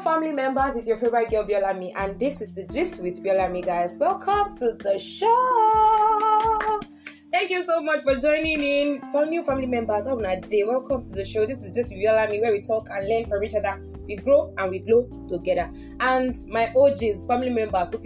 family members, it's your favorite girl Biolami, and this is the Gist with Biolami, guys. Welcome to the show. Thank you so much for joining in. For new family members, have a day. Welcome to the show. This is Just Biolami, where we talk and learn from each other. We grow and we glow together. And my OGs, family members, I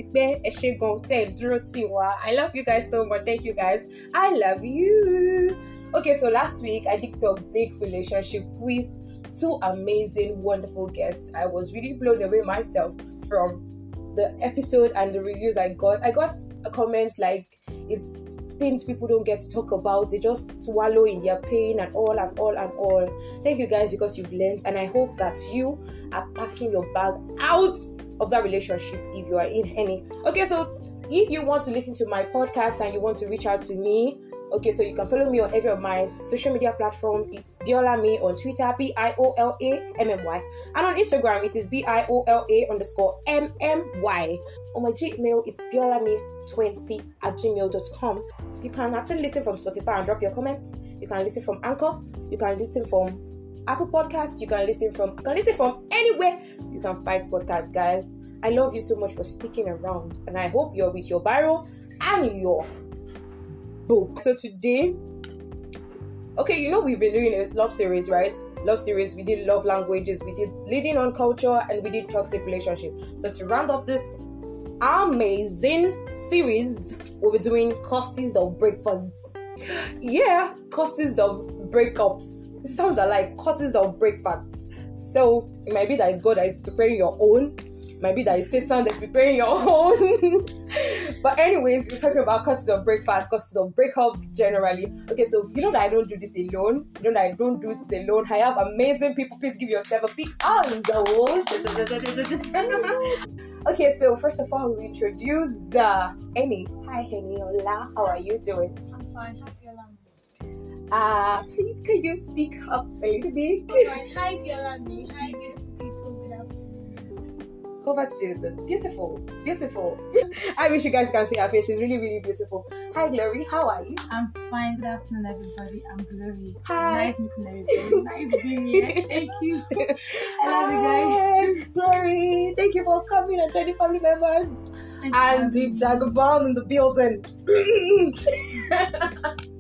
love you guys so much. Thank you guys. I love you. Okay, so last week I did toxic relationship with two amazing, wonderful guests. I was really blown away myself from the episode and the reviews I got. I got comments like it's things people don't get to talk about. They just swallow in their pain and all and all and all. Thank you guys because you've learned, and I hope that you are packing your bag out of that relationship if you are in any. Okay, so if you want to listen to my podcast and you want to reach out to me, Okay, so you can follow me on every of my social media platform. It's Biolammy on Twitter, B I O L A M M Y, and on Instagram it is B I O L A underscore M M Y. On my Gmail it's biolammy20 at gmail.com. You can actually listen from Spotify and drop your comment. You can listen from Anchor. You can listen from Apple Podcasts. You can listen from you can listen from anywhere you can find podcasts, guys. I love you so much for sticking around, and I hope you're with your Biro and your book. So today, okay, you know we've been doing a love series, right? Love series. We did love languages. We did leading on culture, and we did toxic relationship. So to round up this amazing series, we'll be doing causes of breakfasts. Yeah, causes of breakups. It sounds like causes of breakfasts. So it might be that it's God that is preparing your own might be that it's Satan that's preparing your own. but anyways, we're talking about causes of breakfast, causes of breakups generally. Okay, so you know that I don't do this alone. You know that I don't do this alone. I have amazing people. Please give yourself a big hand. okay, so first of all, we introduce uh, Amy. Hi, Henny. Hola. How are you doing? I'm fine. Happy Alam. Uh, please, can you speak up a little bit? Hi, Biolami. Hi, beautiful over to this beautiful, beautiful. I wish you guys can see her face. She's really, really beautiful. Hi, Glory. How are you? I'm fine. Good afternoon, everybody. I'm Glory. Hi. Nice meeting everybody. nice being here. Thank you. I love Hi, you guys. Glory. Thank you for coming and joining family members. Thank and the. Jagabon in the building.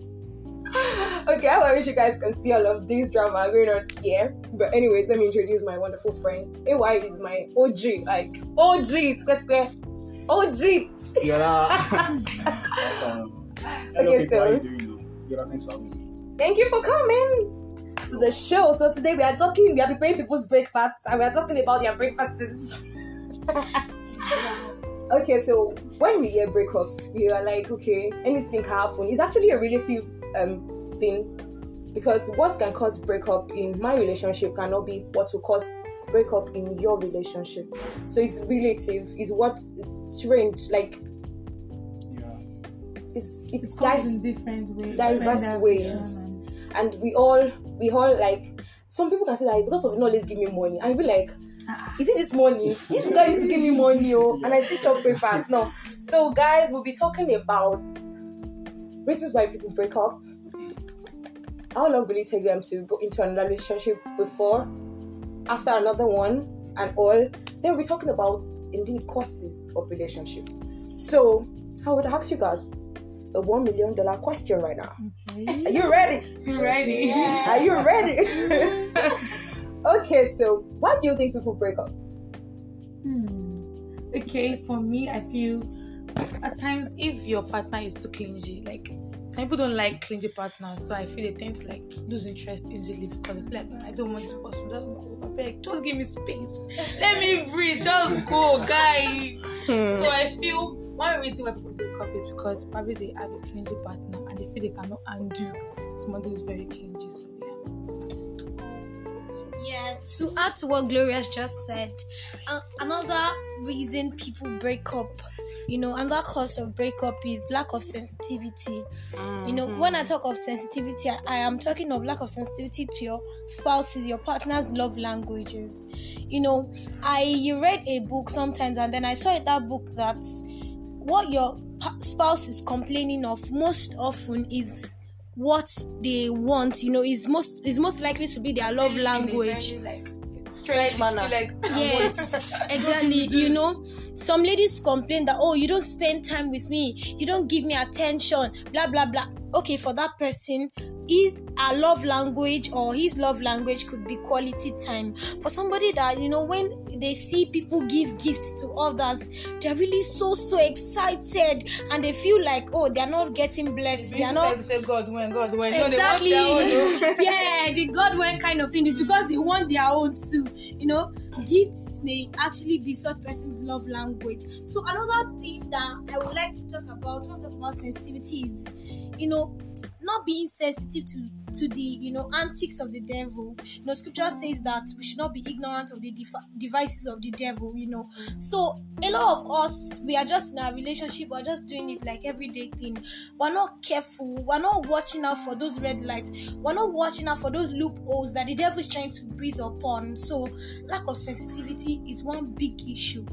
okay, I wish you guys can see all of this drama going on here. But anyways, let me introduce my wonderful friend. AY is my OG, like OG, it's quite square. OG. Yola. um, Okay, people. so- How you doing now? Yola, thanks for having me. Thank you for coming to the show. So today we are talking, we are preparing people's breakfast and we are talking about their breakfasts. okay, so when we hear breakups, we are like, okay, anything can happen. It's actually a really um thing because what can cause breakup in my relationship cannot be what will cause breakup in your relationship. So it's relative. It's what it's strange. Like Yeah. it's it's It comes di- in different ways. diverse ways. and we all we all like some people can say that because of knowledge give me money and be like Ah, is it this money this guy used to give me money oh and i still chop breakfast no so guys we'll be talking about reasons why people break up how long will it take them to go into another relationship before after another one and all then we'll be talking about indeed causes of relationship so i would ask you guys a one million dollar question right now are you ready You ready? are you ready? okay, so why do you think people break up? Hmm. Okay, for me, I feel at times if your partner is too clingy, like some people don't like clingy partners, so I feel they tend to like lose interest easily because they feel like I don't want this person, just go, I beg, just give me space, let me breathe, just go, guy. So I feel one reason why people break up is because probably they have a clingy partner and they feel they cannot undo somebody who's very clingy. So yeah. Yeah, to add to what Gloria's just said, uh, another reason people break up, you know, another cause of breakup is lack of sensitivity. You know, when I talk of sensitivity, I, I am talking of lack of sensitivity to your spouses, your partner's love languages. You know, I read a book sometimes and then I saw in that book that what your spouse is complaining of most often is what they want you know is most is most likely to be their love language Like strange Like, manner. like Yes, exactly. You know, some ladies complain that oh, you don't spend time with me, you don't give me attention, blah blah blah. Okay, for that person, it a love language or his love language could be quality time. For somebody that you know, when they see people give gifts to others, they're really so so excited and they feel like oh, they're not getting blessed. They are not say God when God when No, exactly oh. yeah the god went kind of thing is because they want their own too you know gifts may actually be such person's love language. So another thing that i would like to talk about when we talk about sensitivity is you know not being sensitive to to the you know antics of the devil. You know scripture says that we should not be ignorant of the defi- devices of the devil you know. So a lot of us we are just in our relationship we're just doing it like everyday thing. We're not careful we're not watching out for those red lights. We're not watching out for those loopholes that the devil is trying to breathe upon. So lack of sensitivity is one big issue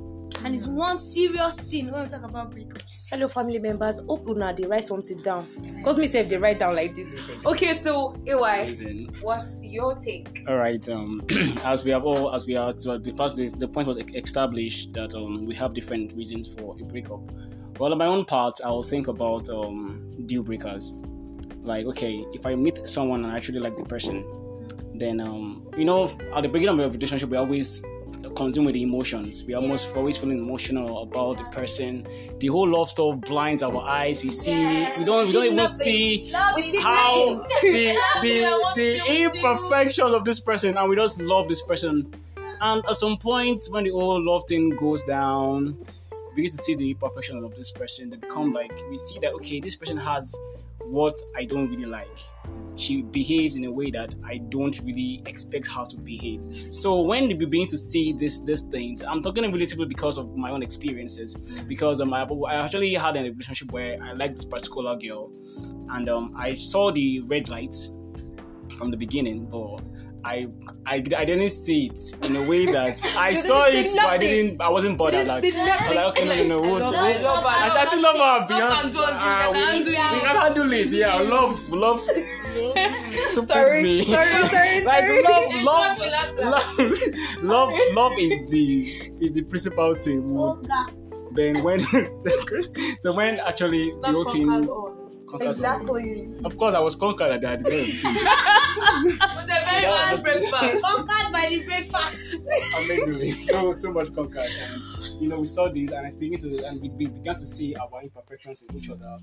and it's one serious sin when we talk about breakups Hello, family members. Hope una dey write something down. Cause me say they write down like this. Okay, so AY, Amazing. what's your take? All right. Um, as we have all, as we are, so the first, the, the point was e- established that um, we have different reasons for a breakup. Well, on my own part, I will think about um, deal breakers. Like, okay, if I meet someone and I actually like the person, then um, you know, at the beginning of a relationship, we always consume with the emotions. We're almost always feeling emotional about the person. The whole love stuff blinds our eyes. We see, we don't, we don't even see how the the, the imperfections of this person and we just love this person and at some point when the whole love thing goes down we begin to see the imperfection of this person they become like we see that okay this person has what i don't really like. She behaves in a way that i don't really expect her to behave. So when we begin to see this these things i'm talking relatively because of my own experiences because um, I, I actually had a relationship where i liked this particular girl and um, I saw the red light from the beginning, but I, I I didn't see it in a way that I saw it, but I didn't. I wasn't bothered. Like, I was like, okay, no, no, no, I love- I love her. I actually love her Love beyond. we, can handle it. Yeah, love, love. Stupid Sorry, me. sorry, sorry, like sorry. love, It's love, relax, love, love, love is the is the principal thing. Oh. Then when so when actually the Love whole thing all. conquers all. Exactly. Of course, I was conquered at that. very beginning. With a very Yeah, large breakfast. conquered by the breakfast amazingly so so much conquered and you know we saw this and I began to and we, we began to see our imperfections in each other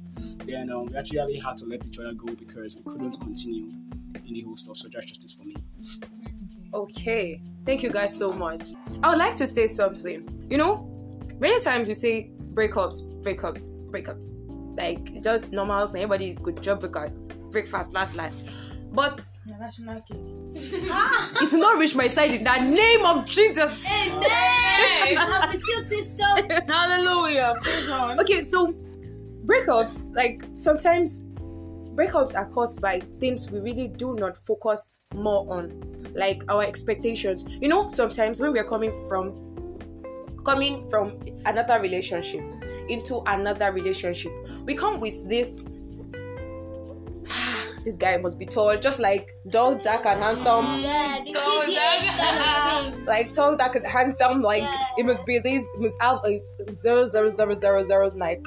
then um, we actually had to let each other go because we couldn't continue in the whole stuff so that's just this for me Okay. Thank you guys so much. I would like to say something. You know, many times you say breakups, breakups, breakups. Like just normal thing. Everybody could job break breakfast last last. But The national cake. Ah! it will not reach my side in the name of Jesus. Amen. I'm with you, sister. Hallelujah. Okay, so breakups, like sometimes breakups are caused by things we really do not focus more on, like our expectations. You know, sometimes when we are coming from coming from another relationship into another relationship, we come with this. This guy must be tall, just like tall, dark, and handsome. Yeah, the Oh, TDH kind of thing. Like tall, dark, and handsome. Like Yeah. it must be this. It must have a zero, zero, zero, zero, zero, like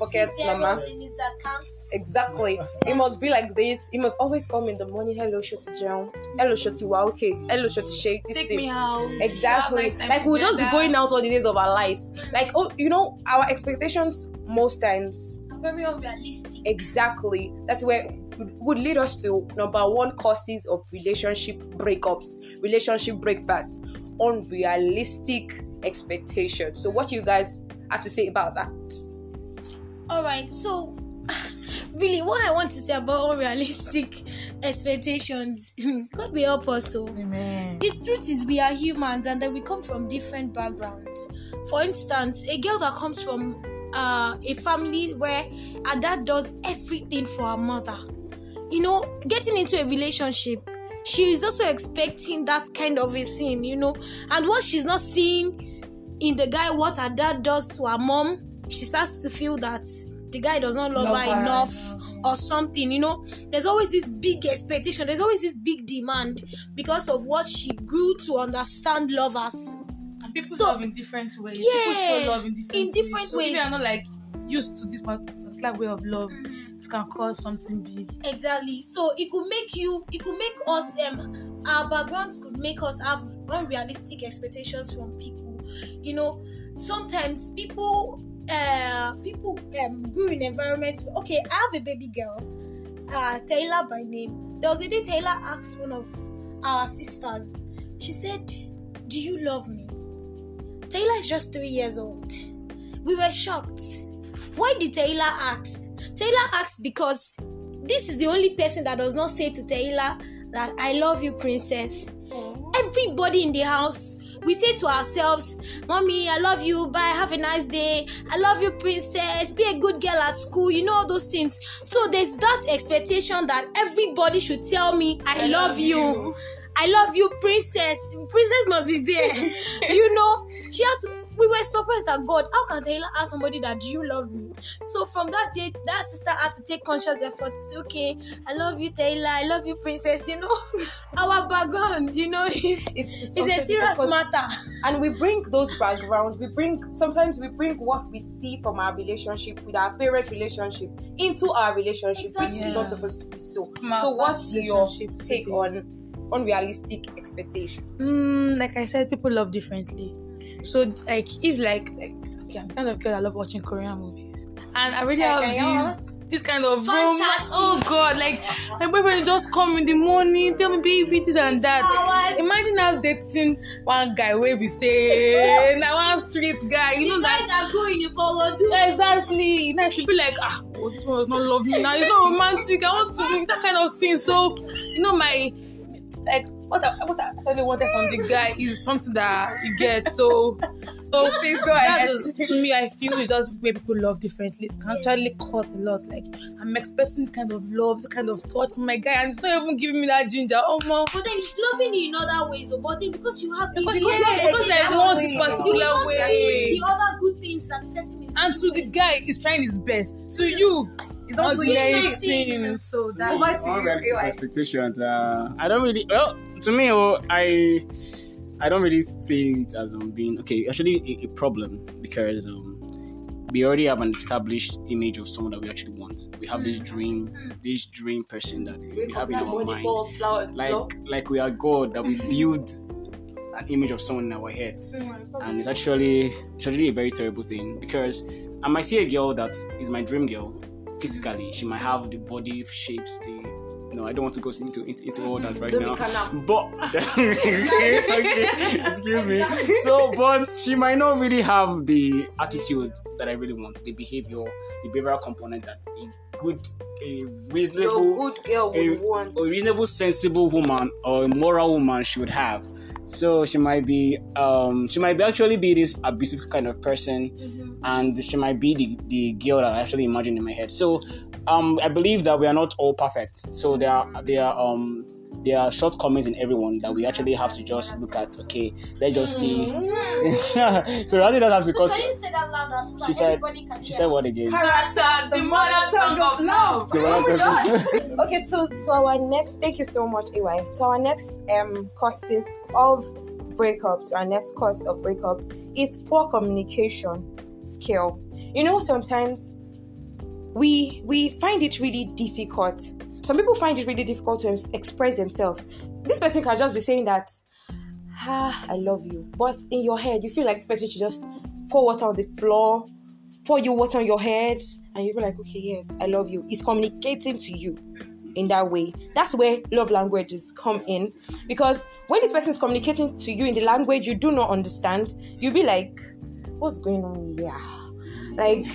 pockets, mama. In his accounts. Exactly. It must be like this. It must always come in the morning. Hello, Shoti John. Hello, Shoti Wow. Okay. Hello, Shoti Shake. This Take thing. me out. Exactly. Have nice time Like we'll just be going out all the days of our lives. Like oh, you know, our expectations most times. Very unrealistic. Exactly. That's where would- would lead us to number one causes of relationship breakups, relationship breakfast, unrealistic expectations. So, what do you guys have to say about that? All right, so really, what I want to say about unrealistic expectations, God will help us. So, Amen. the truth is, we are humans and then we come from different backgrounds. For instance, a girl that comes from uh, a family where a dad does everything for her mother, you know, getting into a relationship, she is also expecting that kind of a thing, you know, and what she's not seeing in the guy what her dad does to her mom, she starts to feel that the guy does not love, Love her enough or something. You know, there's always this big expectation. There's always this big demand because of what she grew to understand lovers. And people So- love in different ways. people Yeah, show love in different in ways. different So if you ways. are not like used to this particular way of love, it can cause something big. Exactly. So it could make you, it could make us, um, our backgrounds could make us have unrealistic expectations from people. You know, sometimes people, uh, people um grew in environments. Okay, I have a baby girl, uh, Taylor by name. There was a day Taylor asked one of our sisters. She said, "Do you love me?" Taylor is just three years old. We were shocked. Why did Taylor ask? Taylor asked because this is the only person that does not say to Taylor that I love you, princess. Everybody in the house, we say to ourselves, Mommy, I love you. Bye. Have a nice day. I love you, princess. Be a good girl at school. You know all those things. So there's that expectation that everybody should tell me, I, love, you. I love you, princess. Princess must be there. you know, she had to. We were surprised that God, how can Taylor ask somebody that do you love me? So from that day, that sister had to take conscious effort to say, okay, I love you, Taylor. I love you, princess. You know, our background, you know, is It's, it's a serious because- matter. and we bring those backgrounds we bring sometimes we bring what we see from our relationship with our parents relationship into our relationship which is not supposed to be so From our so what's past your relationship take the- on unrealistic expectations Mm, like I said, people love differently. So like if like like okay, I'm kind of girl that love watching Korean movies. And I already have this this kind of romance. Oh god, like my boyfriend just come in the morning, tell me baby this and that. Hours. Imagine us dating one guy where we say now one street guy, you know You that going in forward. Exactly. Now she be like, ah, oh, this one does not love me now. It's not romantic. I want to do that kind of thing. So, you know, my like what I what I actually wanted from the guy is something that you get. So, so Please go that ahead. just to me, I feel it's just where people love differently. It can actually cause a lot. Like I'm expecting this kind of love, this kind of thought from my guy, and it's not even giving me that ginger. Oh man. But then it's loving you in other ways, oh, but then because you have Because, the because, yeah, because I want this particular not way. the other good things that the person is and to the guy is trying his best to you it's not to doing you. anything so that Over to you, Unrealistic Eli. expectations. Uh, I don't really. Well, to me, oh, I I don't really see it as um, being okay. Actually, a, a problem because um, we already have an established image of someone that we actually want. We have this dream, this dream person that we have in our mind. Like like we are God that we build an image of someone in our heads and it's actually it's actually a very terrible thing because I might see a girl that is my dream girl physically. She might have the body shapes, the no, I don't want to go into into, into all that right Don't now. But okay, excuse me. So, but she might not really have the attitude that I really want, the behavior, the behavioral component that a good, a reasonable, Your good girl a, would want. a reasonable, sensible woman or a moral woman should have. So she might be, um, she might be actually be this abusive kind of person, and she might be the, the girl that I actually imagine in my head. So, um, I believe that we are not all perfect. So there are there are um there are shortcomings in everyone that we actually have to just look at. Okay, let's just see. so I did not have to cause. Can you say that louder so that She said- everybody can She hear? said what again? character the mother tongue of love Oh what happened? okay, so so our next thank you so much, AY. So our next um courses of breakups, our next course of breakup is poor communication skill. You know, sometimes we we find it really difficult. Some people find it really difficult to express themselves. This person can just be saying that, ah, I love you, but in your head you feel like this person should just pour water on the floor, pour you water on your head, and you'll be like, okay, yes, I love you. It's communicating to you in that way. That's where love languages come in. Because when this person is communicating to you in the language you do not understand, you'll be like, what's going on here? Like,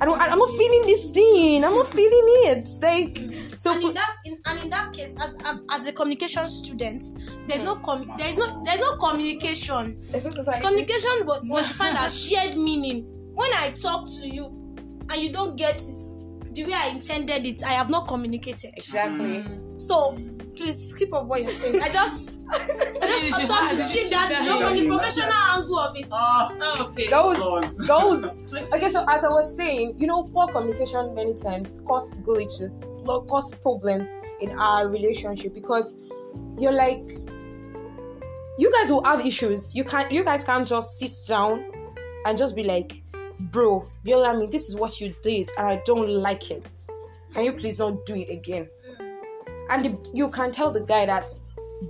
I don't, I'm not feeling this thing. I'm not feeling it. Like, so and in that in, and in that case as um, as a communication student there's no com- there's no there's no communication. Communication was, was defined as shared meaning. When i talk to you and you don't get it the way i intended it i have not communicated. Exactly. so please keep up what you're saying. I just, I You just should thought to have- chip that, you know, from the professional angle of it. Ah, Oh, okay. Gold, God. gold. Okay, so as I was saying, you know, poor communication many times cause glitches, lo- cause problems in our relationship because you're like, you guys will have issues. You can't, you guys can't just sit down and just be like, bro, Viola, me, this is what you did, and I don't like it. Can you please not do it again? And the, you can tell the guy that,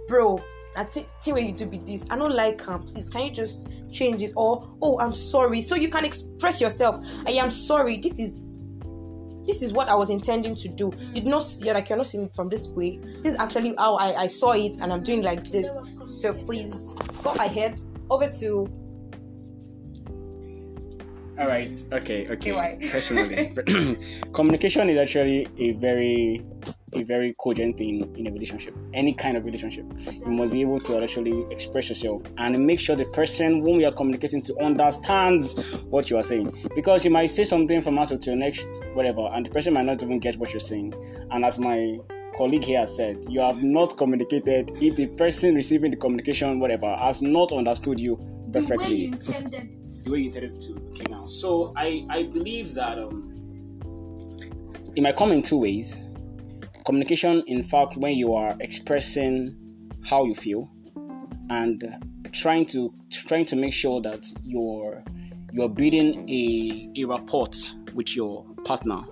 bro, I it. See where you do be this. I don't like him. Please, can you just change it? Or, oh, I'm sorry. So you can express yourself. I am sorry. This is this is what I was intending to do. You not you're like you're not seeing it from this way. This is actually how I, I saw it and I'm doing like this. So please go ahead. Over to All right. Okay. Okay. Personally, communication is actually a very, a very cogent thing in a relationship. Any kind of relationship, you must be able to actually express yourself and make sure the person whom you are communicating to understands what you are saying. Because you might say something from now to your next whatever, and the person might not even get what you're saying. And as my colleague here said, you have not communicated if the person receiving the communication, whatever, has not understood you perfectly The way you intended it. the way you intended to. Okay, now. So I I believe that um, it might come in two ways. Communication, in fact, when you are expressing how you feel and trying to trying to make sure that you're you're building a a rapport with your partner.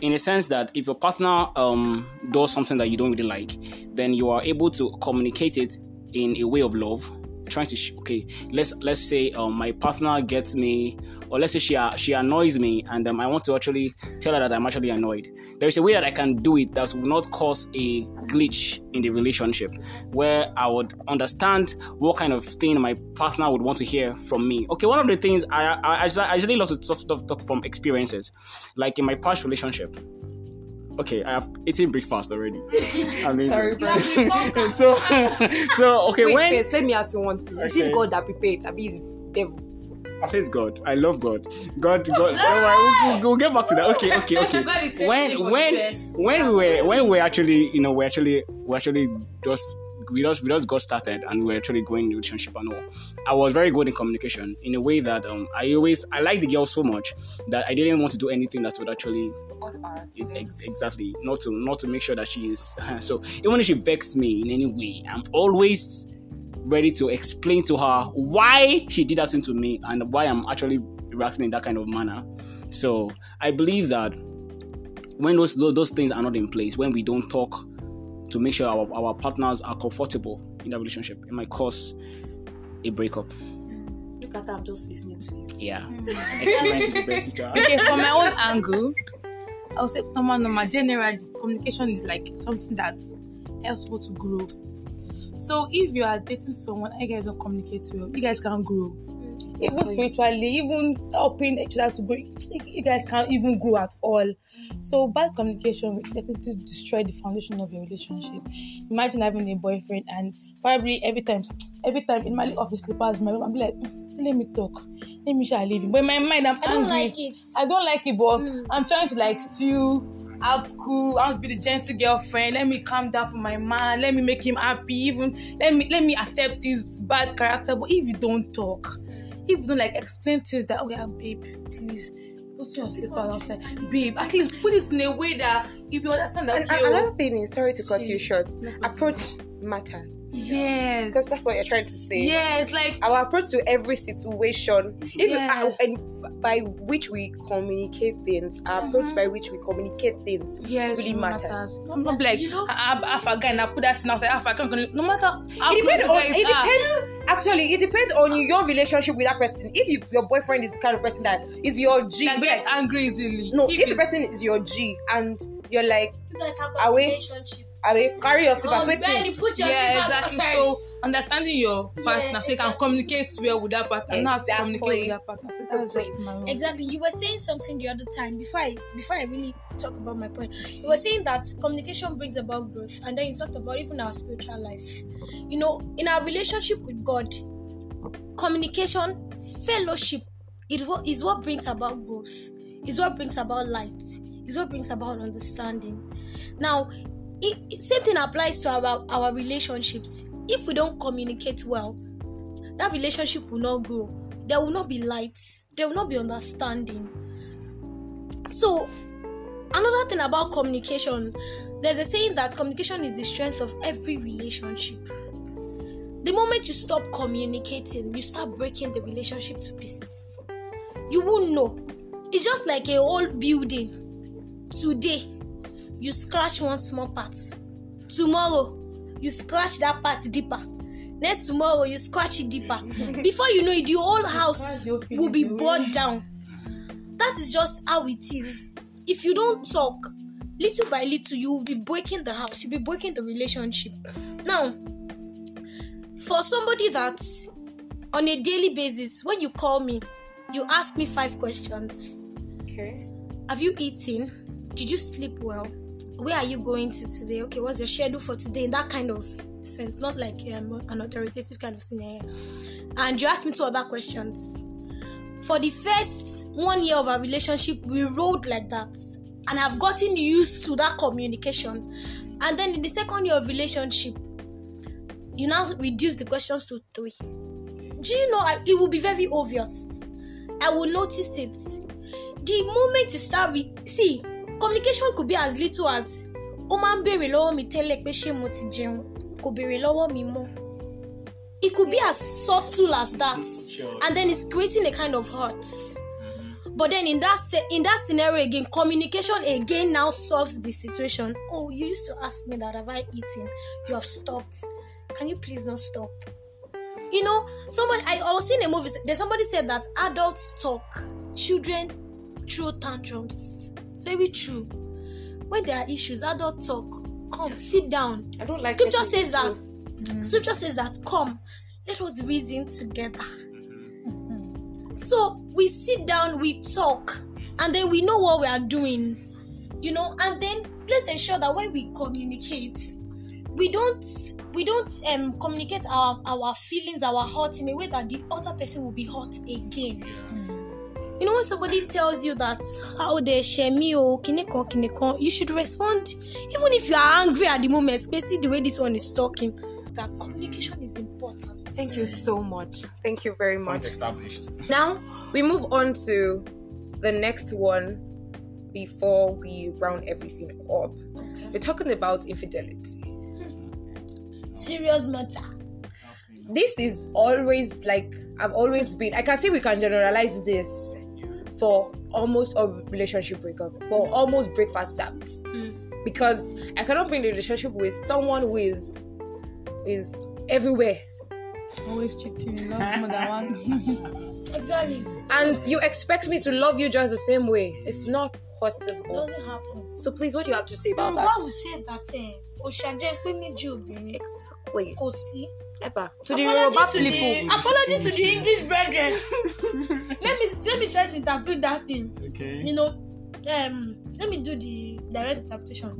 In a sense that if your partner um, does something that you don't really like, then you are able to communicate it in a way of love trying to sh- okay let's let's say um, my partner gets me or let's say she uh, she annoys me and um, i want to actually tell her that i'm actually annoyed. There is a way that i can do it that will not cause a glitch in the relationship where i would understand what kind of thing my partner would want to hear from me. Okay one of the things i i, I actually, love to talk, talk, talk from experiences. Like in my past relationship okay i have eaten breakfast already amazing Sorry, bro. so so okay Wait when first, let me ask you one thing. Is it God that prepared? I mean, it's devil. I say it's God. I love God. God, God. Don't we'll, we'll, we'll get back to that. Okay, okay, okay. God is When when when we were when we were actually you know we actually we actually just we just we just got started and we were actually going in a relationship and all. I was very good in communication in a way that um I always I like the girl so much that I didn't want to do anything that would actually Ex- exactly not to not to make sure that she is so even if she begs me in any way i'm always ready to explain to her why she did that thing to me and why i'm actually reacting in that kind of manner so i believe that when those, those things are not in place when we don't talk to make sure our, our partners are comfortable in that relationship it might cause a breakup mm. Look at that, I'm just listening to you. yeah mm. experience is the best okay, from my own angle, I would say normal, normal. Generally, communication is like something that helps people to grow. So if you are dating someone and you guys don't communicate well, you guys can't grow. Even spiritually, even helping each other to grow, you guys can't even grow at all. So bad communication will definitely destroy the foundation of your relationship. Imagine having a boyfriend and probably every time, every time in my office slippers, my room, I'm like, "Mm, let me talk, let me shall leave him. But in my mind, I'm I don't angry. like it. I don't like it, but Mm. I'm trying to like still act cool. I want to be the gentle girlfriend. Let me calm down for my man. Let me make him happy. Even let me let me accept his bad character. But if you don't talk, if you don't like explain things that okay, ah, babe, please put your slippers outside, babe. At least put it in a way that if you understand that And, okay, oh, another thing is, sorry to cut See. you short, no approach matter. Yes, Because that's what you're trying to say. yes, like Our approach to every situation, if Yeah. uh, and by which we communicate things, our approach by which we communicate things yes, really it matters. I'm not like You know- I, I, I forget and I put that in outside. I forget. No matter how It depends on. It depends. Actually, it depends on your relationship with that person. If you, your boyfriend is the kind of person that is your G, that be get like, angry easily. No, if, the person is your G and you're like, You guys have Are that we- relationship. I mean, carry your slippers. Oh, wait till- barely put your yeah, slippers exactly. outside. So understanding your partner, Yeah, so you can communicate well with that partner, not to Exactly. communicate with that partner. So Exactly. just my own. Exactly. You were saying something the other time before I before I really talk about my point. You were saying that communication brings about growth, and then you talked about even our spiritual life. You know, in our relationship with God, communication, fellowship, it wa- what brings about growth. Is what brings about light. Is what brings about understanding. Now, it- same thing applies to our our relationships. If we don't communicate well that relationship will not grow. There will not be light. There will not be understanding. So another thing about communication there's a saying that communication is the strength of every relationship. The moment you stop communicating you start breaking the relationship to pieces. You won't know. It's just like a old building. Today you scratch one small part. Tomorrow you scratch that part deeper. Next tomorrow you scratch it deeper. Before you know it the whole house will be brought down. That is just how it is. If you don't talk little by little you will be breaking the house you'll be breaking the relationship. Now for somebody that on a daily basis when you call me you ask me five questions. Okay. have you eaten? Did you sleep well? Where are you going to today? Okay, what's your schedule for today? In that kind of sense, not like um, an authoritative kind of thing. eh. And you asked me two other questions. For the first one year of our relationship, we rode like that, and I've gotten used to that communication. And then in the second year of relationship, you now reduce the questions to three. Do you know? It will be very obvious. I will notice it the moment you start re see communication could be as little as ó máa ń béèrè lọ́wọ́ mi tẹ́lẹ̀ pé ṣé mo ti jẹun. Kò béèrè lọ́wọ́ mi mọ́. It could be as subtle as that. Sure. and then it's creating a kind of hurt. Mm-hmm. But then in that se- in that scenario again communication again now solves the situation. Oh you used to ask me that have i eaten? You have stopped. Can you please not stop? You know somebody I, I was seeing a movie there's somebody said that adults talk children throw tantrums very true. When there are issues adults talk come sit down. I don't like scripture says that. into- scripture says that come let us reason together. So we sit down we talk and then we know what we are doing you know? And then let's ensure that when we communicate we don't we don't um communicate our our feelings our hurt in a way that the other person will be hurt again you know when somebody tells you that how they share me or kineko kineko you should respond even if you are angry at the moment especially the way this one is talking that communication is important Thank you so much. Thank you very much. Point established. Now we move on to the next one before we round everything up. okay We're talking about infidelity. Hmm. serious matter This is always like I've always been. I can say we can generalize this for almost a relationship breakup, for almost breakfast out. Mm. Because I cannot be in a relationship with someone who is is everywhere. Always cheating, love more than one. exactly And you expect me to love you just the same way. It's not possible. doesn't happen So please, what do you have to say about why that? we say that eh òṣàjẹ́ pé méjì obìnrin Exactly. kò sí. Eba. To the apology Yoruba to the people. apology to the english brethren. Let me let me try to interpret that thing. Okay. you know um let me do the direct interpretation.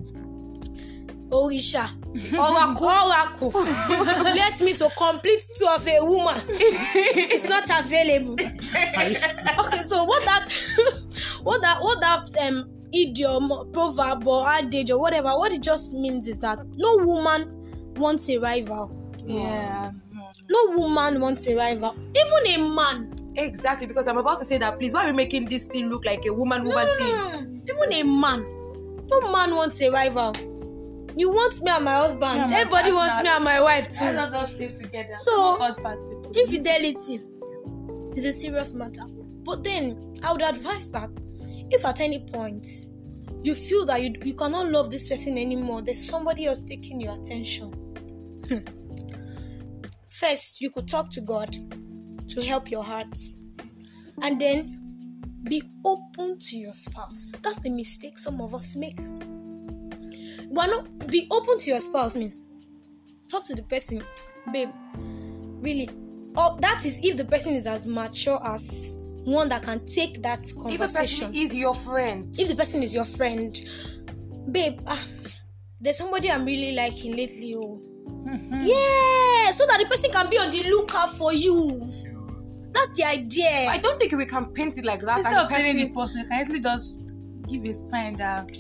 Orisha. Oracle oracle let me to complete two of a woman. It's not available. Okay so what that what that what that um idiom proverb or adage or whatever what it just means is that no woman wants a rival yeah. no woman wants a rival even a man Exactly, because I'm about to say that. Please, why are we making this thing look like a woman woman thing? Mm, even a man no man wants a rival you want me and my husband Yeah, my everybody wants partner. me and my wife Let's too not stay together. So- party. infidelity is a serious matter but then i would advise that if at any point you feel that you, you cannot love this person anymore there's somebody else taking your attention hmm. First you could talk to god to help your heart. And then be open to your spouse. That's the mistake some of us make. Why not be open to your spouse I mean talk to the person babe really oh that is if the person is as mature as one that can take that conversation. If a conversation. person is your friend, if the person is your friend. Babe ah, there's somebody i'm really liking lately oh Mm-hmm. yeah so that the person can be on the lookout for you that's the idea I don't think we can paint it like that. Instead and of telling the person- person, you can easily just give a sign that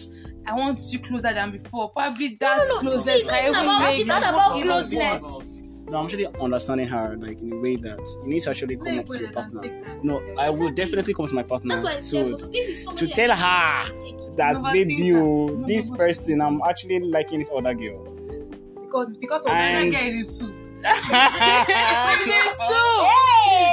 I want you closer than before. Probably No, that no, no. closeness See, can it's even not about- make it's not about closeness. No, I'm actually understanding her like in a way that you need to actually come up to your partner. No, I will definitely come to my partner That's why I said, to for- if it's to tell her that Overthink baby, you this person, I'm actually liking this other girl. Because because of And- That girl is in soup. because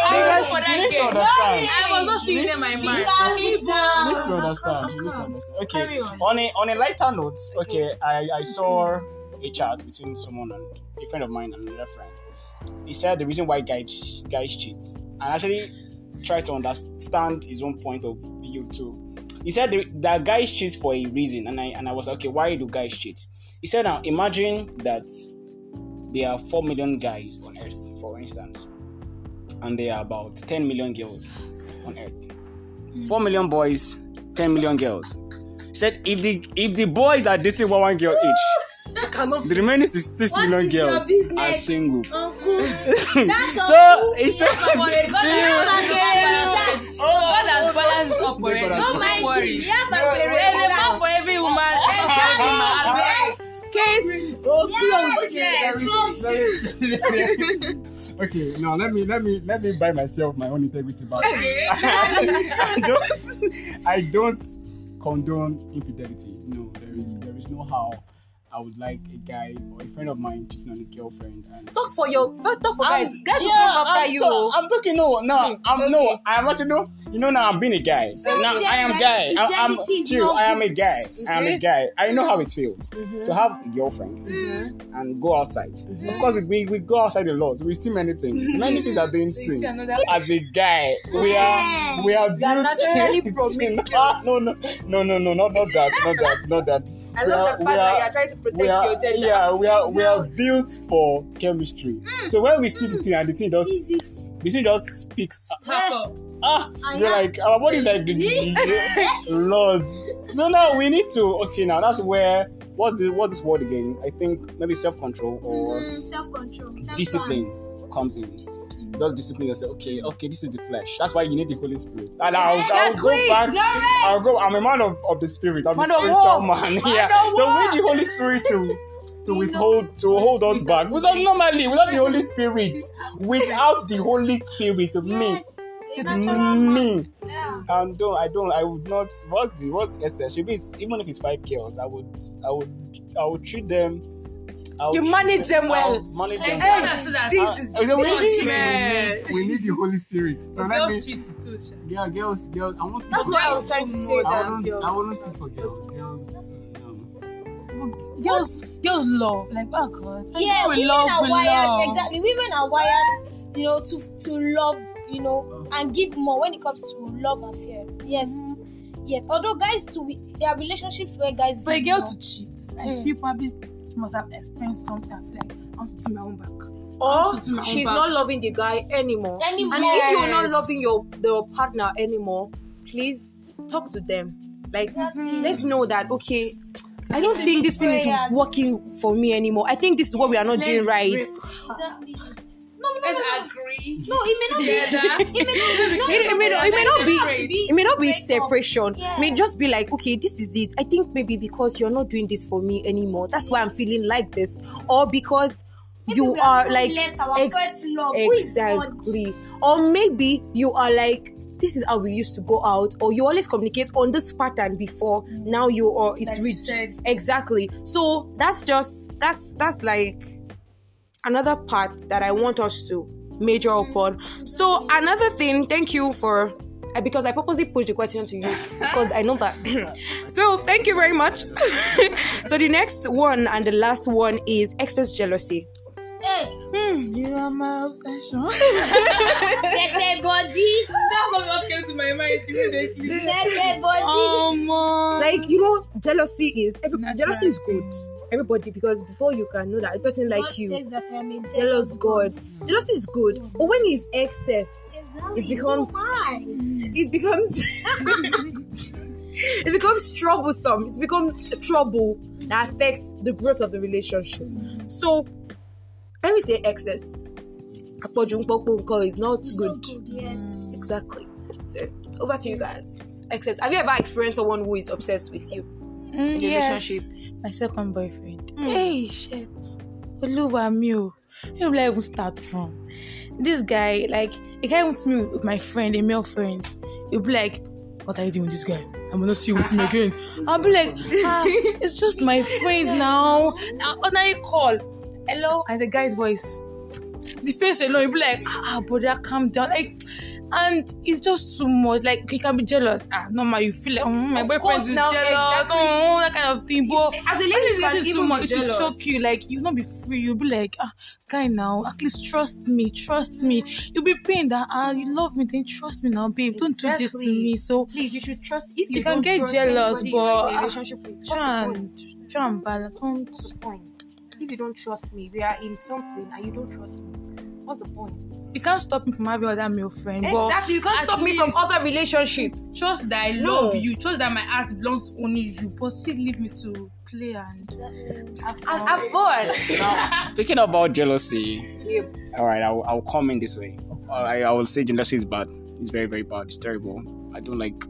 Because for you that need to girl. I was not seeing them in my mind. You need to understand. You need to understand. Okay. On. On a on a lighter note, okay, I, I saw a chat between someone and a friend of mine and another friend. He said the reason why guys guys cheat and actually try to understand his own point of view too. He said the, that guys cheat for a reason, and I and I was like, okay, why do guys cheat? He said, now imagine that there are four million guys on Earth, for instance, and there are about ten million girls on Earth. Four million boys, ten million girls. He said if the if the boys are dating one one girl each, cannot the remaining six six What million is your girls are single. Uncle. That's so all. he said, God has oh, oh, God has oh, balanced up already. God has Don't mind Don't him. worry. We have a No, There's a man parent. for every woman. Every woman. Yes. case. Oh, Yes, close. yes, okay, now let me let me let me buy myself my own integrity back. Okay. I don't I don't condone infidelity. No, there is there is no how I would like a guy or a friend of mine cheating on his girlfriend and Talk for your talk for guys. I'm- Guys yeah, after I'm you. ta- I'm talking no, no, I'm no, I'm actually no. You know now I'm being a guy. Some now I am guy. I, I'm chill. I am a guy. I am a guy. I know how it feels Mhm. to have a girlfriend Mm. and go outside. Of course, we, we, go outside a lot. We see many things. Many things are being So seen. another. As a guy, we are we are naturally promiscuous. no, no, no, no, no, not, not that, not that, not that. I love the fact that you are trying to protect we are, your gender. yeah, we are we are built for chemistry. So when we see the thing and the thing just Easy. the thing just speaks. Up. Ah, I you're am- like our body is like Lord. So now we need to okay now that's where what's the what's this word again? I think maybe self control or Mm, self-control. discipline comes in. Just discipline yourself. Okay, okay, this is the flesh. That's why you need the Holy Spirit. And I'll, I'll go Exactly. back. I'll go. I'm a man of, of the spirit. I'm Man a spiritual man. Man Yeah. So we need the Holy Spirit to to withhold to hold us back. Because normally without the Holy Spirit, without the Holy Spirit, me, Yes. a natural man. me, Yeah. and don't I don't I would not what the what essence should be even if it's five girls I would I would I would treat them I would You manage them well. I would manage them well. Has said that. Jesus. Uh, so we, need, we need the Holy Spirit. So let Girls me cheat too. sha. yeah girls girls I speak That's why I was trying to say I I that. won't, yo. I won't speak for girls. Girls. Girls, girls love. Like, oh God. Yeah, women love, are wired love. exactly. Women are wired, you know, to to love, you know, and give more when it comes to love affairs. Yes, yes. Although guys, too, there are relationships where guys For a girl more. to cheat, I Mm. feel probably she must have experienced something. I feel like I want to do my own back. Or to do my own she's back. not loving the guy anymore. Anymore. And if you're not loving your your partner anymore, please talk to them. Like Exactly. Mm. let's know that okay. I don't Let's think this thing is working for me anymore. I think this is what we are not doing right. Exactly. No, no, Let's no, no. agree. No, it may not Together. be. It may not. No, It, it may not, it may not be be it may not be separation. Yeah. It may just be like, okay, this is it. I think maybe because you're not doing this for me anymore. That's why I'm feeling like this. Or because you we are like let our ex- first love. Who is God? exactly. Or maybe you are like this is how we used to go out, or you always communicate on this pattern before. Mm. Now you are it's Like rich. Exactly. So that's just that's that's like another part that I want us to major upon. So another thing, thank you for uh, because I purposely pushed the question to you because I know that. so thank you very much. so the next one and the last one is excess jealousy. Hey, You are my obsession. Pepe body. That's what just came to my mind immediately. Pepe body. Oh, man. Like you know, jealousy is every, jealousy is good. Everybody because before you can know that a person like you that I am a jealous God. Jealousy is good, but when it's excess, Exactly. it becomes Why? it becomes it becomes troublesome. It becomes trouble that affects the growth of the relationship. So when we say excess, is not It's good. not good. Yes. Exactly. So over to you guys. Excess. Have you ever experienced someone who is obsessed with you? Mm, in a yes. relationship? My second boyfriend. Mm. Hey, shit. Oluwa mi o. Where will I even start from? This guy, like, he can't even me with my friend, a male friend. He'll be like, What are you doing with this guy? I'm gonna see you with him again. I'll be like, ah, it's just my friends now. Now, ordinary call. Hello? And the guy's voice. The face alone, he'll be like, ah, brother, calm down. Like, and it's just too much. Like, he can be jealous. Ah, normal, you feel like, mm, my Of boyfriend course is now, jealous. exactly. Oh, that kind of thing. But As a lady, you it's can too much, it will shock you. Like, you'll not be free. You'll be like, ah, guy, now, at least trust me, trust me. You'll be pained that, ah, you love me, then trust me now, babe. Don't do this to me. So, Please, you should trust. If you, You can get jealous, but, relationship the try and, try and balance. Don't. What's the point? If you don't trust me, we are in something and you don't trust me. What's the point? You can't stop me from having other male friend. but Exactly. You can't stop me from other relationships. Trust that I No. love you. Trust that my heart belongs only to you. But still leave me to play and have fun. have fun. Now, speaking about jealousy, Yep. all right, I'll, I'll comment this way. I, I will say jealousy is bad. It's very, very bad. It's terrible. I don't like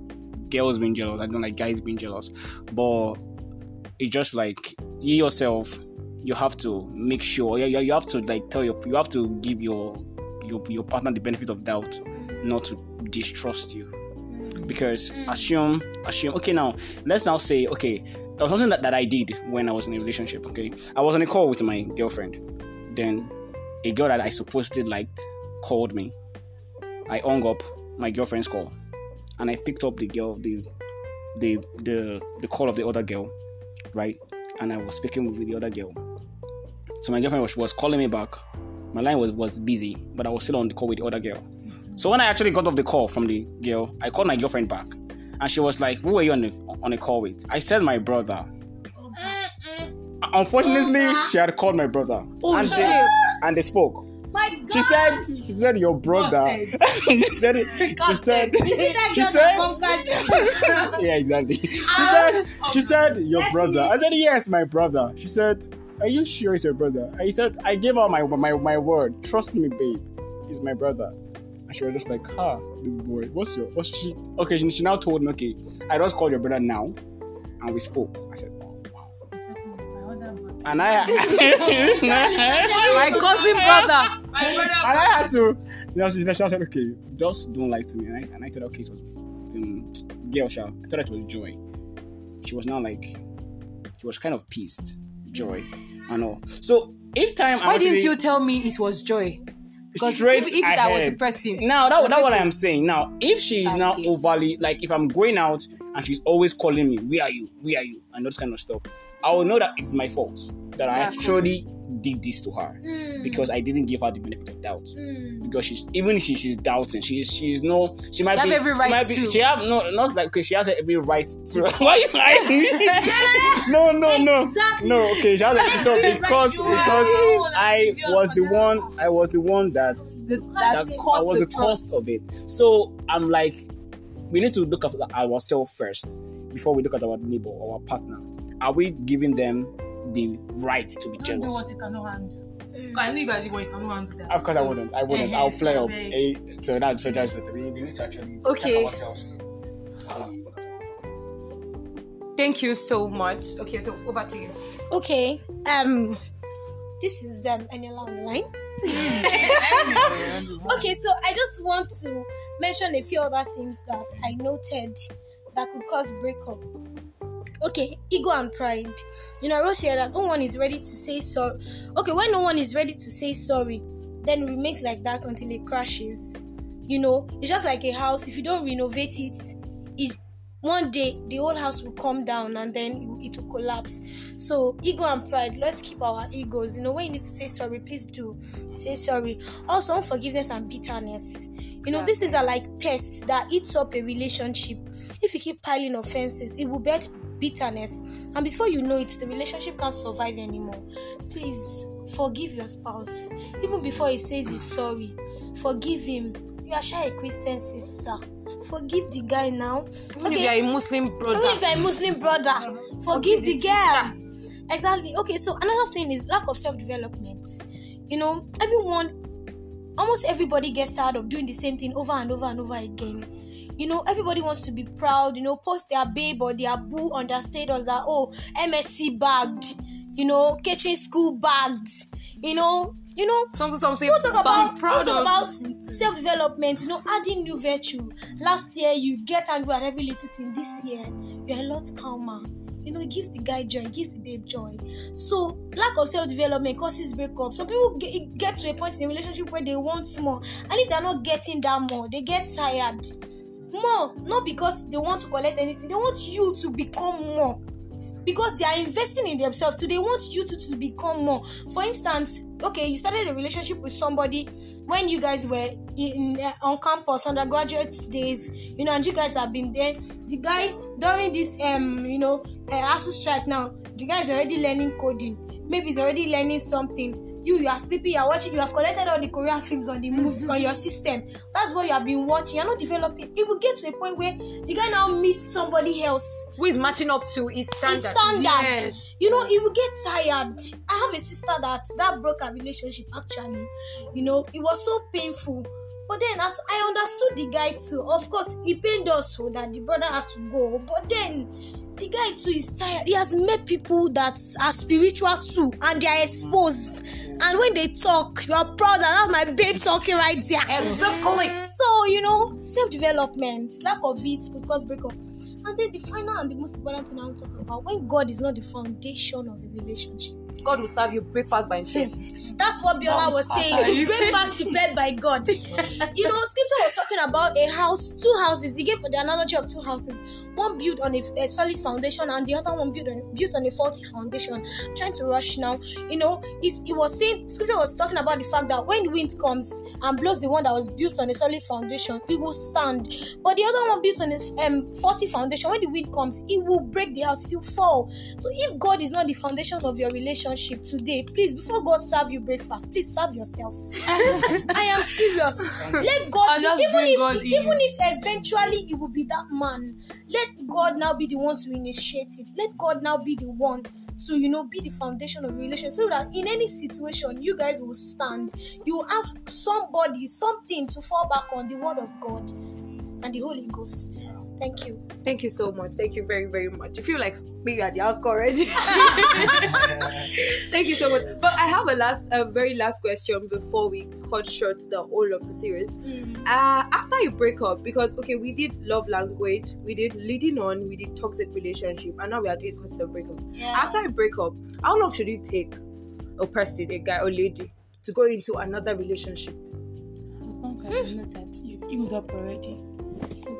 girls being jealous. I don't like guys being jealous. But it's just like you yourself, you have to make sure. You, you have to like tell your, you have to give your your your partner the benefit of doubt, not to distrust you. Because mm. assume, assume. Okay, now let's now say, okay, there was something that, that I did when I was in a relationship. Okay, I was on a call with my girlfriend. Then a girl that I supposedly liked called me. I hung up my girlfriend's call, and I picked up the girl, the the the the call of the other girl, right? And I was speaking with the other girl. So my girlfriend was, was calling me back. My line was was busy, but I was still on the call with the other girl. So when I actually got off the call from the girl, I called my girlfriend back, and she was like, "Who were you on the on a call with?" I said, "My brother." Unfortunately, she had called my brother. Oh, and shit. They, and they spoke. My God. She said, "She said your brother." she said, it- "She said." She said- that conquered you? yeah, exactly. She said, she said, your brother. I said, yes, my brother. She said, are you sure it's your brother? I said, I gave her my my, my word. Trust me, babe. He's my brother. And she was just like, huh, this boy. What's your, what's she? Okay, she, she now told me, okay, I just called your brother now. And we spoke. I said, oh, wow. And I, My cousin brother. and I had to. You know, she, she said, okay, just don't lie to me. And I, and I told her, okay, it was um, girl, shall I thought it was joy. She was now like, she was kind of pissed, joy, and all. So if time, Why didn't you tell me it was joy? Because if, if that was depressing, Now that, I'm that's what I am saying. Now, if she is now overly like, if I'm going out and she's always calling me, "Where are you? Where are you?" and those kind of stuff, I will know that it's my fault that I actually did this to her Mm, because I didn't give her the benefit of doubt. mm. Because she's even she, she's doubting, she's she's no, she might be every right she might be, to. She have no, not like okay, she has every right to. Why you lying? no, no, no, Exactly. no. Okay, she has like, so Every right because because. I was the one, I was the one that the, that I caused was the the cost of it. So I'm like, we need to look at ourselves first before we look at our neighbor or our partner. Are we giving them the right to be Don't do jealous? what you cannot handle. Because I know you guys what you cannot handle that. Of course, I wouldn't. I wouldn't. Eh, I'll yes, flare up. very. Eh, so that's so that's just we we need to actually Okay. check ourselves too. Thank you so much. Okay, so over to you. Okay. Um, this is um Eniola on the line. Okay, so I just want to mention a few other things that I noted that could cause breakup. Okay, ego and pride. You know, I here that no one is ready to say sorry. Okay, when no one is ready to say sorry, then it remains like that until it crashes. You know, it's just like a house. If you don't renovate it, it one day the whole house will come down and then it will collapse. So ego and pride, let's keep our egos. You know, when you need to say sorry, please do say sorry. Also, unforgiveness and bitterness. You know, these things are like pests that eats up a relationship. If you keep piling offenses, it will bed bitterness, and before you know it, the relationship can't survive anymore. Please forgive your spouse, even before he says he's sorry. Forgive him. You are sure a Christian sister. Forgive the guy now. Even if you are a Muslim brother, Even if you're a Muslim brother, forgive the girl. Exactly. Okay, so another thing is lack of self development. You know, everyone almost everybody gets tired of doing the same thing over and over and over again. You know, everybody wants to be proud, you know, post their babe or their boo on their status that, oh, MSc bagged, you know, catching school bagged, you know, you know, Something, something. We'll talk about proud we'll talk about self development. You know, adding new virtue. Last year you get angry at every little thing. This year you're a lot calmer. You know, it gives the guy joy, it gives the babe joy. So lack of self development causes breakup. Some people get, get to a point in a relationship where they want more, and if they're not getting that more, they get tired. More, not because they want to collect anything. They want you to become more because they are investing in themselves so they want you to, to become more. For instance okay you started a relationship with somebody when you guys were in, uh, on campus undergraduate days you know and you guys have been there. The guy during this um you know uh, asu strike now the guy is already learning coding. Maybe he's already learning something you you are sleeping you are watching you have collected all the korean films on the movie mm-hmm. on your system that's what you have been watching you're not developing it will get to a point where the guy now meets somebody else Who is matching up to his standard? his standard. Yes. You know, he will get tired. I have a sister that that broke her relationship actually. You know, it was so painful. But then as I understood the guy too, of course he pained us so that the brother had to go. But then the guy too is tired. He has met people that are spiritual too and they are exposed. And when they talk, you are proud that that's my babe talking right there. Exactly. So, you know, self development, lack of it could cause breakup. And then the final and the most important thing I want to talk about when God is not the foundation of a relationship. God will serve you breakfast by himself. That's what Biola was saying. Breakfast prepared by God. You know, scripture was talking about a house, two houses. He gave the analogy of two houses. One built on a, a solid foundation, and the other one built on built on a faulty foundation. I'm trying to rush now. You know, it's, it was saying scripture was talking about the fact that when the wind comes and blows the one that was built on a solid foundation, it will stand. But the other one built on a um, faulty foundation, when the wind comes, it will break the house, it will fall. So if God is not the foundation of your relationship today, please, before God serve you breakfast, please serve yourself. I am serious. Let God, be, even if God even if eventually it will be that man, let God now be the one to initiate it. Let God now be the one to you know be the foundation of relation so that in any situation you guys will stand. You have somebody, something to fall back on the word of God and the Holy Ghost. Thank you. Thank you so much. Thank you very, very much. You feel like maybe at the alcohol already. Thank you so much. But I have a last, a very last question before we cut short the whole of the series. Uh, after you break up, because okay, we did love language, we did leading on, we did toxic relationship, and now we are doing causes of breakup. Yeah. After you break up, how long should it take a person, a guy or lady, to go into another relationship? Okay, you know that you've healed up already.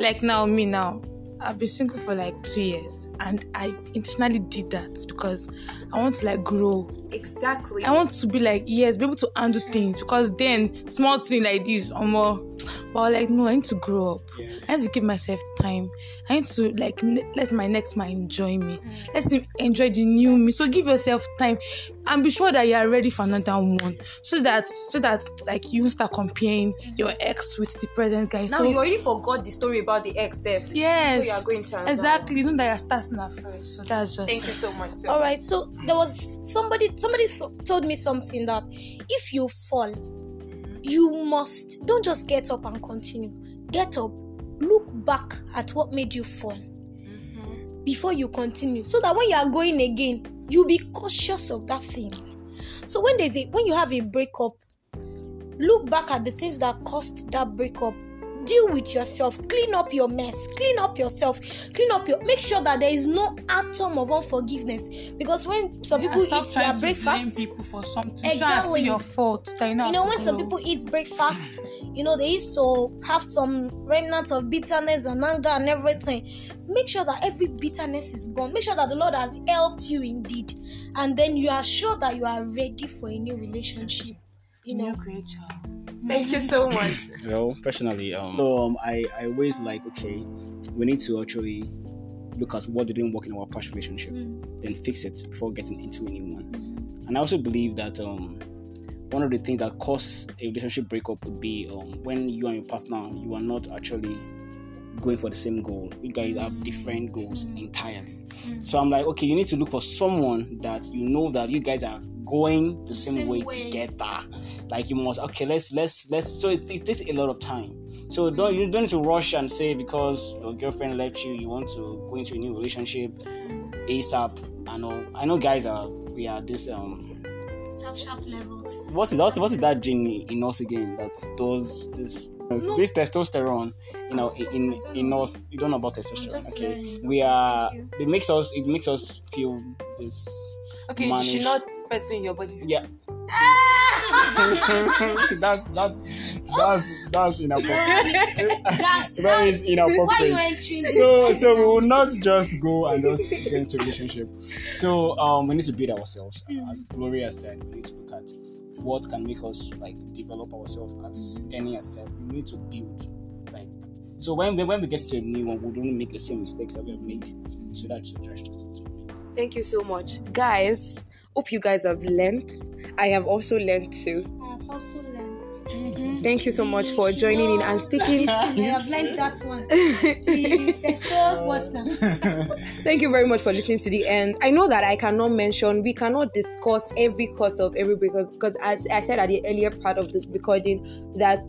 Like now, me now, I've been single for like two years, and I intentionally did that because I want to like grow. Exactly. I want to be like yes, be able to handle things because then small thing like this or more. But like no, I need to grow up. Yeah. I need to give myself time. I need to like let my next man enjoy me. Mm. Let him enjoy the new me. So give yourself time and be sure that you are ready for another one. So that so that like you start comparing your ex with the present guy. now so you already forgot the story about the ex self. yes, So you are going to exactly. You know that you're starting afresh. So that's just Thank you so much. So All right. So there was somebody. Somebody so- told me something that if you fall, you must don't just get up and continue. Get up. Look back at what made you fall mm-hmm. before you continue, so that when you are going again, you'll be cautious of that thing. So when there's a when you have a breakup, look back at the things that caused that breakup deal with yourself. Clean up your mess. Clean up yourself. Clean up your make sure that there is no atom of unforgiveness. Because when some people stop eat their breakfast people for something. Exactly. see your fault. you know, you know when some people eat breakfast you know they used to have some remnants of bitterness and anger and everything. Make sure that every bitterness is gone. Make sure that the lord has helped you indeed. And then you are sure that you are ready for a new relationship you know great job. thank you so much. Well, personally, um, so, um, I, I always like, okay, we need to actually look at what didn't work in our past relationship, then fix it before getting into a new one. And I also believe that um, one of the things that cause a relationship breakup would be um, when you and your partner, you are not actually going for the same goal. You guys have different goals entirely. So I'm like, okay, you need to look for someone that you know that you guys are going the same, Same way, way. together. like you must okay let's let's let's so it, it takes a lot of time so don't you don't need to rush and say because your girlfriend left you you want to go into a new relationship asap i know i know guys are we are this um Sharp, sharp levels. what is that what is that gene in us again that does this this testosterone you know in in us you don't know about testosterone okay? learning. we are it makes us it makes us feel this Okay, you should manage- not person your body. yeah. That's that's that's that's inappropriate. That's, that is why you inappropriate. entering so so we will not just go and just get into relationship. So um we need to build ourselves as gloria said we need to look at what can make us like develop ourselves as any asset we need to build like so when we, when we get to a new one we don't make the same mistakes that we have made so that's just just Thank you so much, guys. Hope you guys have learned. I have also learned too. I've also learned. Mm-hmm. Thank you so much for joining in and sticking. I have learned that one. The testo what's now? Thank you very much for listening to the end. I know that I cannot mention, we cannot discuss every cause of every breakup because, as I said at the earlier part of the recording, that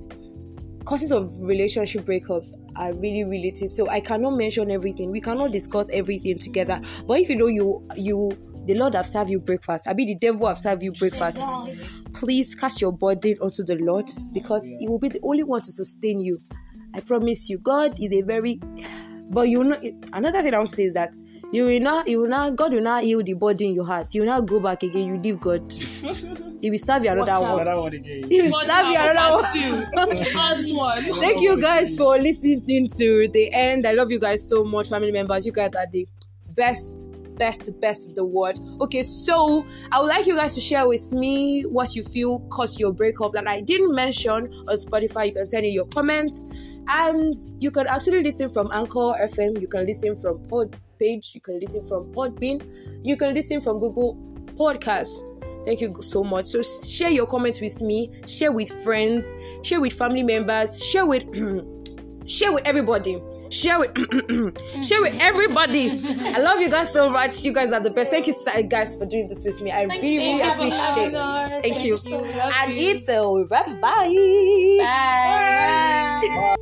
causes of relationship breakups are really relative. So I cannot mention everything. We cannot discuss everything together. But if you know you you the Lord have served you breakfast, I be the devil have served you breakfast. Please cast your burden onto the Lord because He will be the only one to sustain you. I promise you, God is a very but you know another thing I want to say is that you will not you will not God will not heal the body in your heart. You will not go back again, you leave God. He will serve you another Watch one. another one again He will Watch serve you out, another one. two. Part one. Thank you guys for listening to the end. I love you guys so much, family members. You guys are the best, best, best the world. Okay, so I would like you guys to share with me what you feel caused your breakup that I didn't mention on Spotify. You can send in your comments. And you can actually listen from Anchor FM. You can listen from Pod Page. You can listen from Podbean. You can listen from Google Podcast. Thank you so much. So share your comments with me. Share with friends. Share with family members. Share with share with everybody. Share with share with everybody. I love you guys so much. You guys are the best. Thank you guys for doing this with me. I really really appreciate. us. Thank you. Thank you. And it's a wrap. Bye. Bye.